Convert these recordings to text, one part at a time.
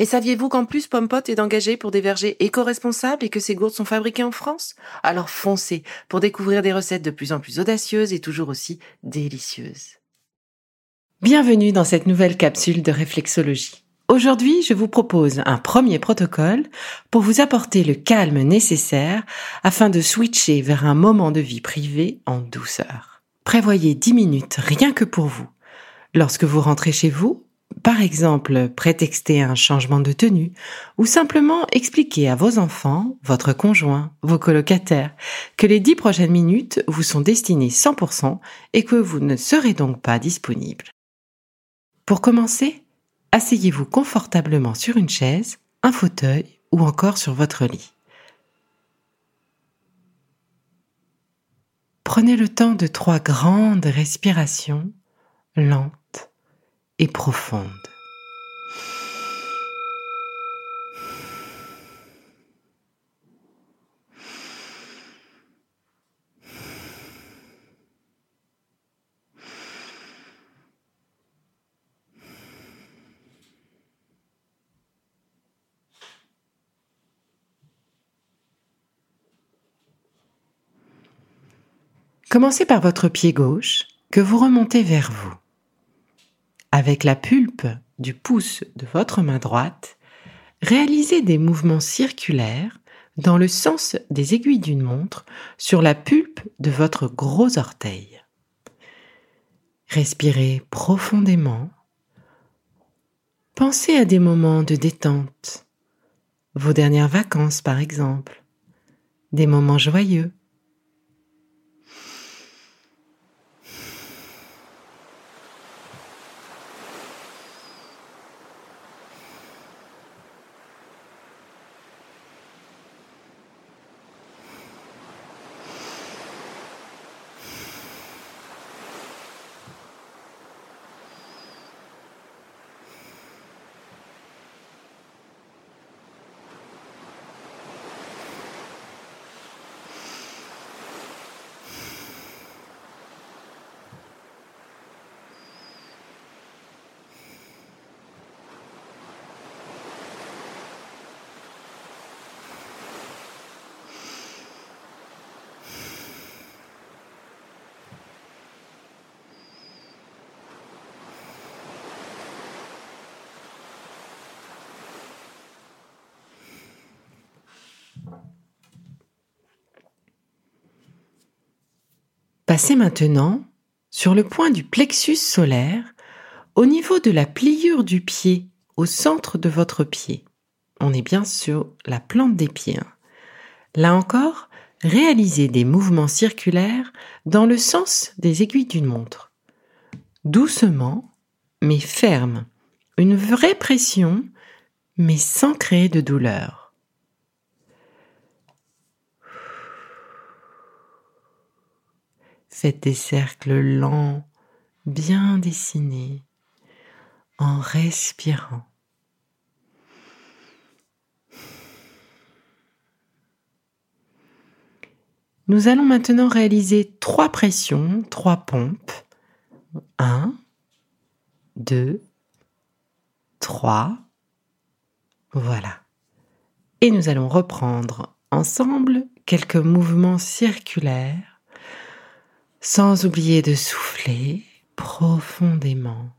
Et saviez-vous qu'en plus Pompot est engagé pour des vergers éco-responsables et que ces gourdes sont fabriquées en France? Alors foncez pour découvrir des recettes de plus en plus audacieuses et toujours aussi délicieuses. Bienvenue dans cette nouvelle capsule de réflexologie. Aujourd'hui, je vous propose un premier protocole pour vous apporter le calme nécessaire afin de switcher vers un moment de vie privé en douceur. Prévoyez 10 minutes rien que pour vous. Lorsque vous rentrez chez vous, par exemple, prétexter un changement de tenue ou simplement expliquer à vos enfants, votre conjoint, vos colocataires que les dix prochaines minutes vous sont destinées 100% et que vous ne serez donc pas disponible. Pour commencer, asseyez-vous confortablement sur une chaise, un fauteuil ou encore sur votre lit. Prenez le temps de trois grandes respirations lentes Commencez par votre pied gauche que vous remontez vers vous. Avec la pulpe du pouce de votre main droite, réalisez des mouvements circulaires dans le sens des aiguilles d'une montre sur la pulpe de votre gros orteil. Respirez profondément. Pensez à des moments de détente, vos dernières vacances par exemple, des moments joyeux. Passez maintenant sur le point du plexus solaire au niveau de la pliure du pied au centre de votre pied. On est bien sur la plante des pieds. Hein. Là encore, réalisez des mouvements circulaires dans le sens des aiguilles d'une montre. Doucement, mais ferme. Une vraie pression, mais sans créer de douleur. Faites des cercles lents, bien dessinés, en respirant. Nous allons maintenant réaliser trois pressions, trois pompes. Un, deux, trois. Voilà. Et nous allons reprendre ensemble quelques mouvements circulaires sans oublier de souffler profondément.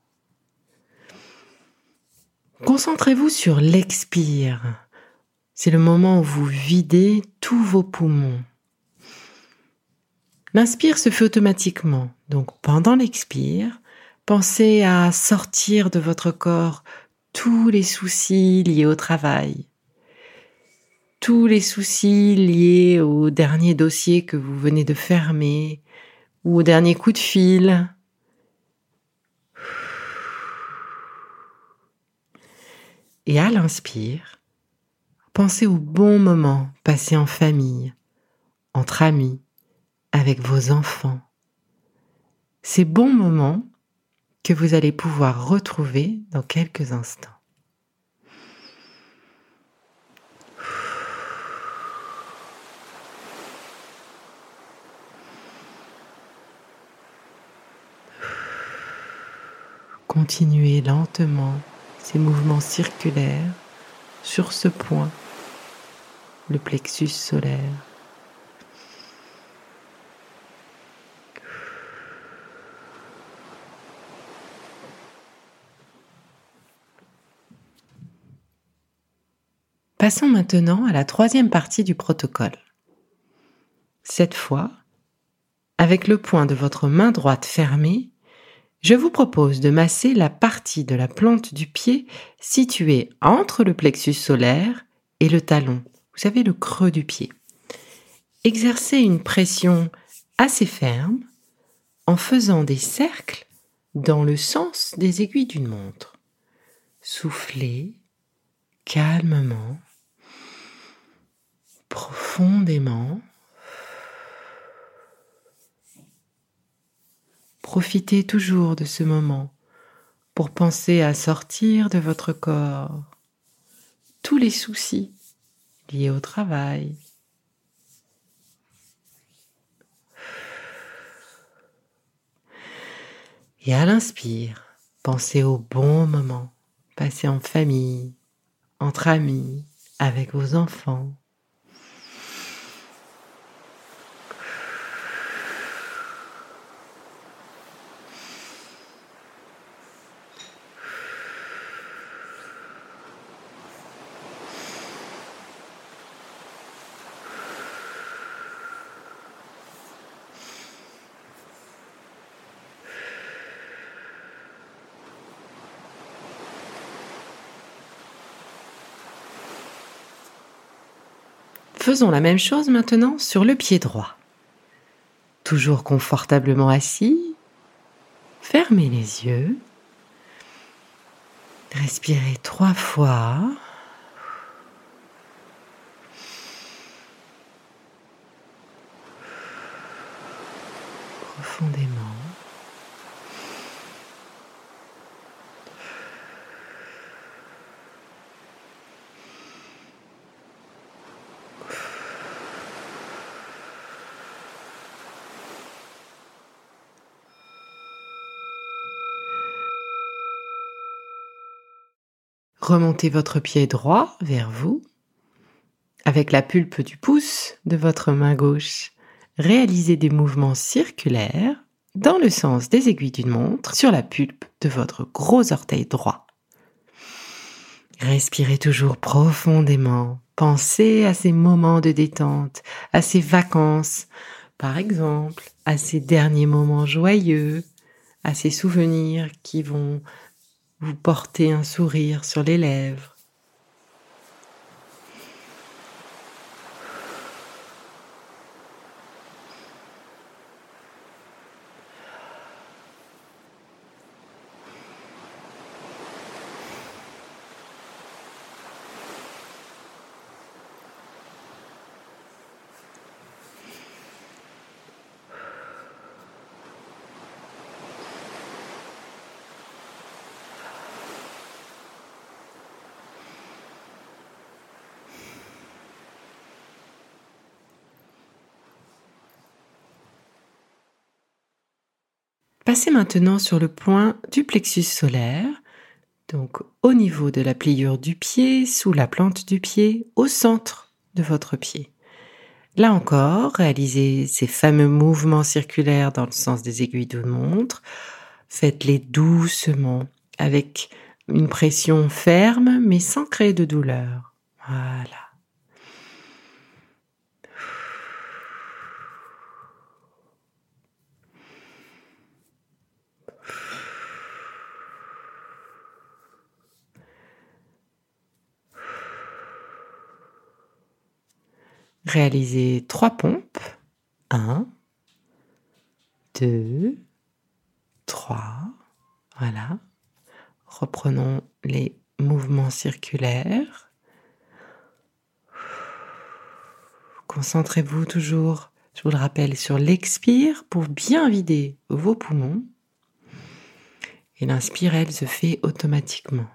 Concentrez-vous sur l'expire. C'est le moment où vous videz tous vos poumons. L'inspire se fait automatiquement, donc pendant l'expire, Pensez à sortir de votre corps tous les soucis liés au travail, tous les soucis liés au dernier dossier que vous venez de fermer ou au dernier coup de fil. Et à l'inspire, pensez aux bons moments passés en famille, entre amis, avec vos enfants. Ces bons moments que vous allez pouvoir retrouver dans quelques instants. Continuez lentement ces mouvements circulaires sur ce point, le plexus solaire. Passons maintenant à la troisième partie du protocole. Cette fois, avec le point de votre main droite fermée, je vous propose de masser la partie de la plante du pied située entre le plexus solaire et le talon. Vous savez, le creux du pied. Exercez une pression assez ferme en faisant des cercles dans le sens des aiguilles d'une montre. Soufflez calmement profondément. Profitez toujours de ce moment pour penser à sortir de votre corps tous les soucis liés au travail. Et à l'inspire, pensez au bon moment passé en famille, entre amis, avec vos enfants. Faisons la même chose maintenant sur le pied droit. Toujours confortablement assis, fermez les yeux, respirez trois fois. profondément. Remontez votre pied droit vers vous. Avec la pulpe du pouce de votre main gauche, réalisez des mouvements circulaires dans le sens des aiguilles d'une montre sur la pulpe de votre gros orteil droit. Respirez toujours profondément. Pensez à ces moments de détente, à ces vacances, par exemple, à ces derniers moments joyeux, à ces souvenirs qui vont vous portez un sourire sur les lèvres. Passez maintenant sur le point du plexus solaire, donc au niveau de la pliure du pied, sous la plante du pied, au centre de votre pied. Là encore, réalisez ces fameux mouvements circulaires dans le sens des aiguilles de montre. Faites-les doucement, avec une pression ferme, mais sans créer de douleur. Voilà. Réalisez trois pompes. Un, deux, trois. Voilà. Reprenons les mouvements circulaires. Concentrez-vous toujours, je vous le rappelle, sur l'expire pour bien vider vos poumons. Et l'inspire, elle, se fait automatiquement.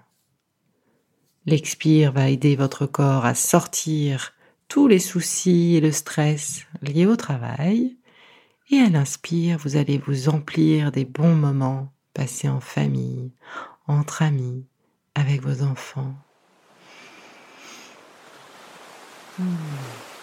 L'expire va aider votre corps à sortir tous les soucis et le stress liés au travail. Et à l'inspire, vous allez vous emplir des bons moments passés en famille, entre amis, avec vos enfants. Hmm.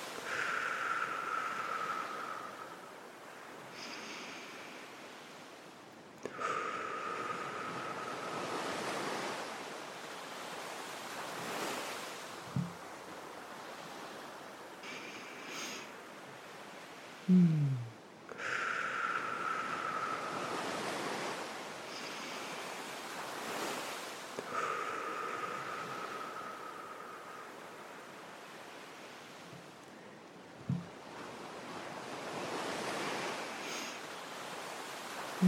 Et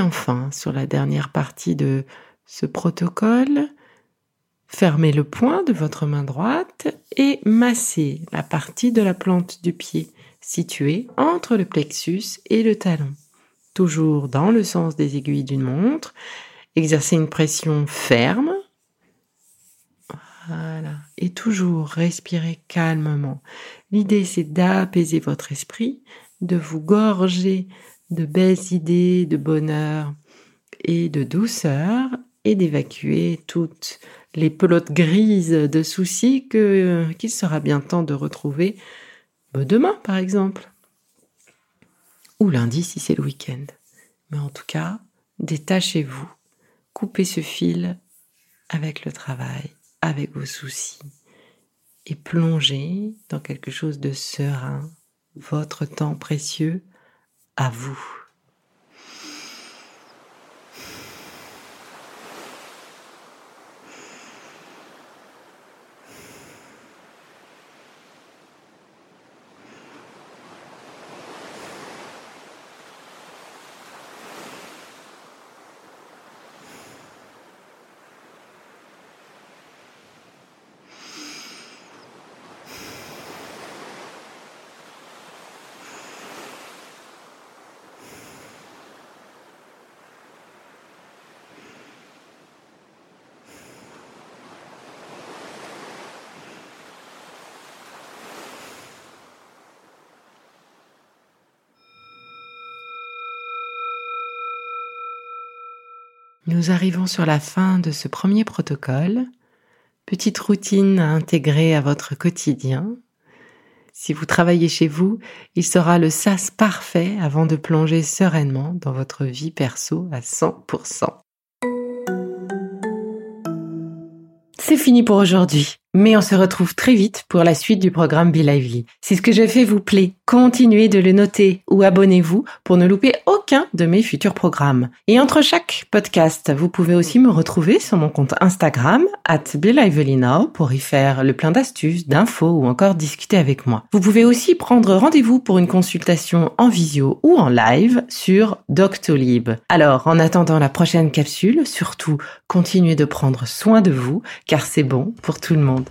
enfin, sur la dernière partie de ce protocole, fermez le poing de votre main droite et massez la partie de la plante du pied située entre le plexus et le talon. Toujours dans le sens des aiguilles d'une montre. Exercez une pression ferme. Voilà. Et toujours respirer calmement. L'idée, c'est d'apaiser votre esprit, de vous gorger de belles idées, de bonheur et de douceur et d'évacuer toutes les pelotes grises de soucis que qu'il sera bien temps de retrouver bah, demain par exemple ou lundi si c'est le week-end. Mais en tout cas, détachez-vous, coupez ce fil avec le travail, avec vos soucis et plongez dans quelque chose de serein, votre temps précieux à vous. Nous arrivons sur la fin de ce premier protocole. Petite routine à intégrer à votre quotidien. Si vous travaillez chez vous, il sera le sas parfait avant de plonger sereinement dans votre vie perso à 100%. C'est fini pour aujourd'hui. Mais on se retrouve très vite pour la suite du programme Be Lively. Si ce que j'ai fait vous plaît, continuez de le noter ou abonnez-vous pour ne louper aucun de mes futurs programmes. Et entre chaque podcast, vous pouvez aussi me retrouver sur mon compte Instagram, at pour y faire le plein d'astuces, d'infos ou encore discuter avec moi. Vous pouvez aussi prendre rendez-vous pour une consultation en visio ou en live sur Doctolib. Alors, en attendant la prochaine capsule, surtout, continuez de prendre soin de vous, car c'est bon pour tout le monde.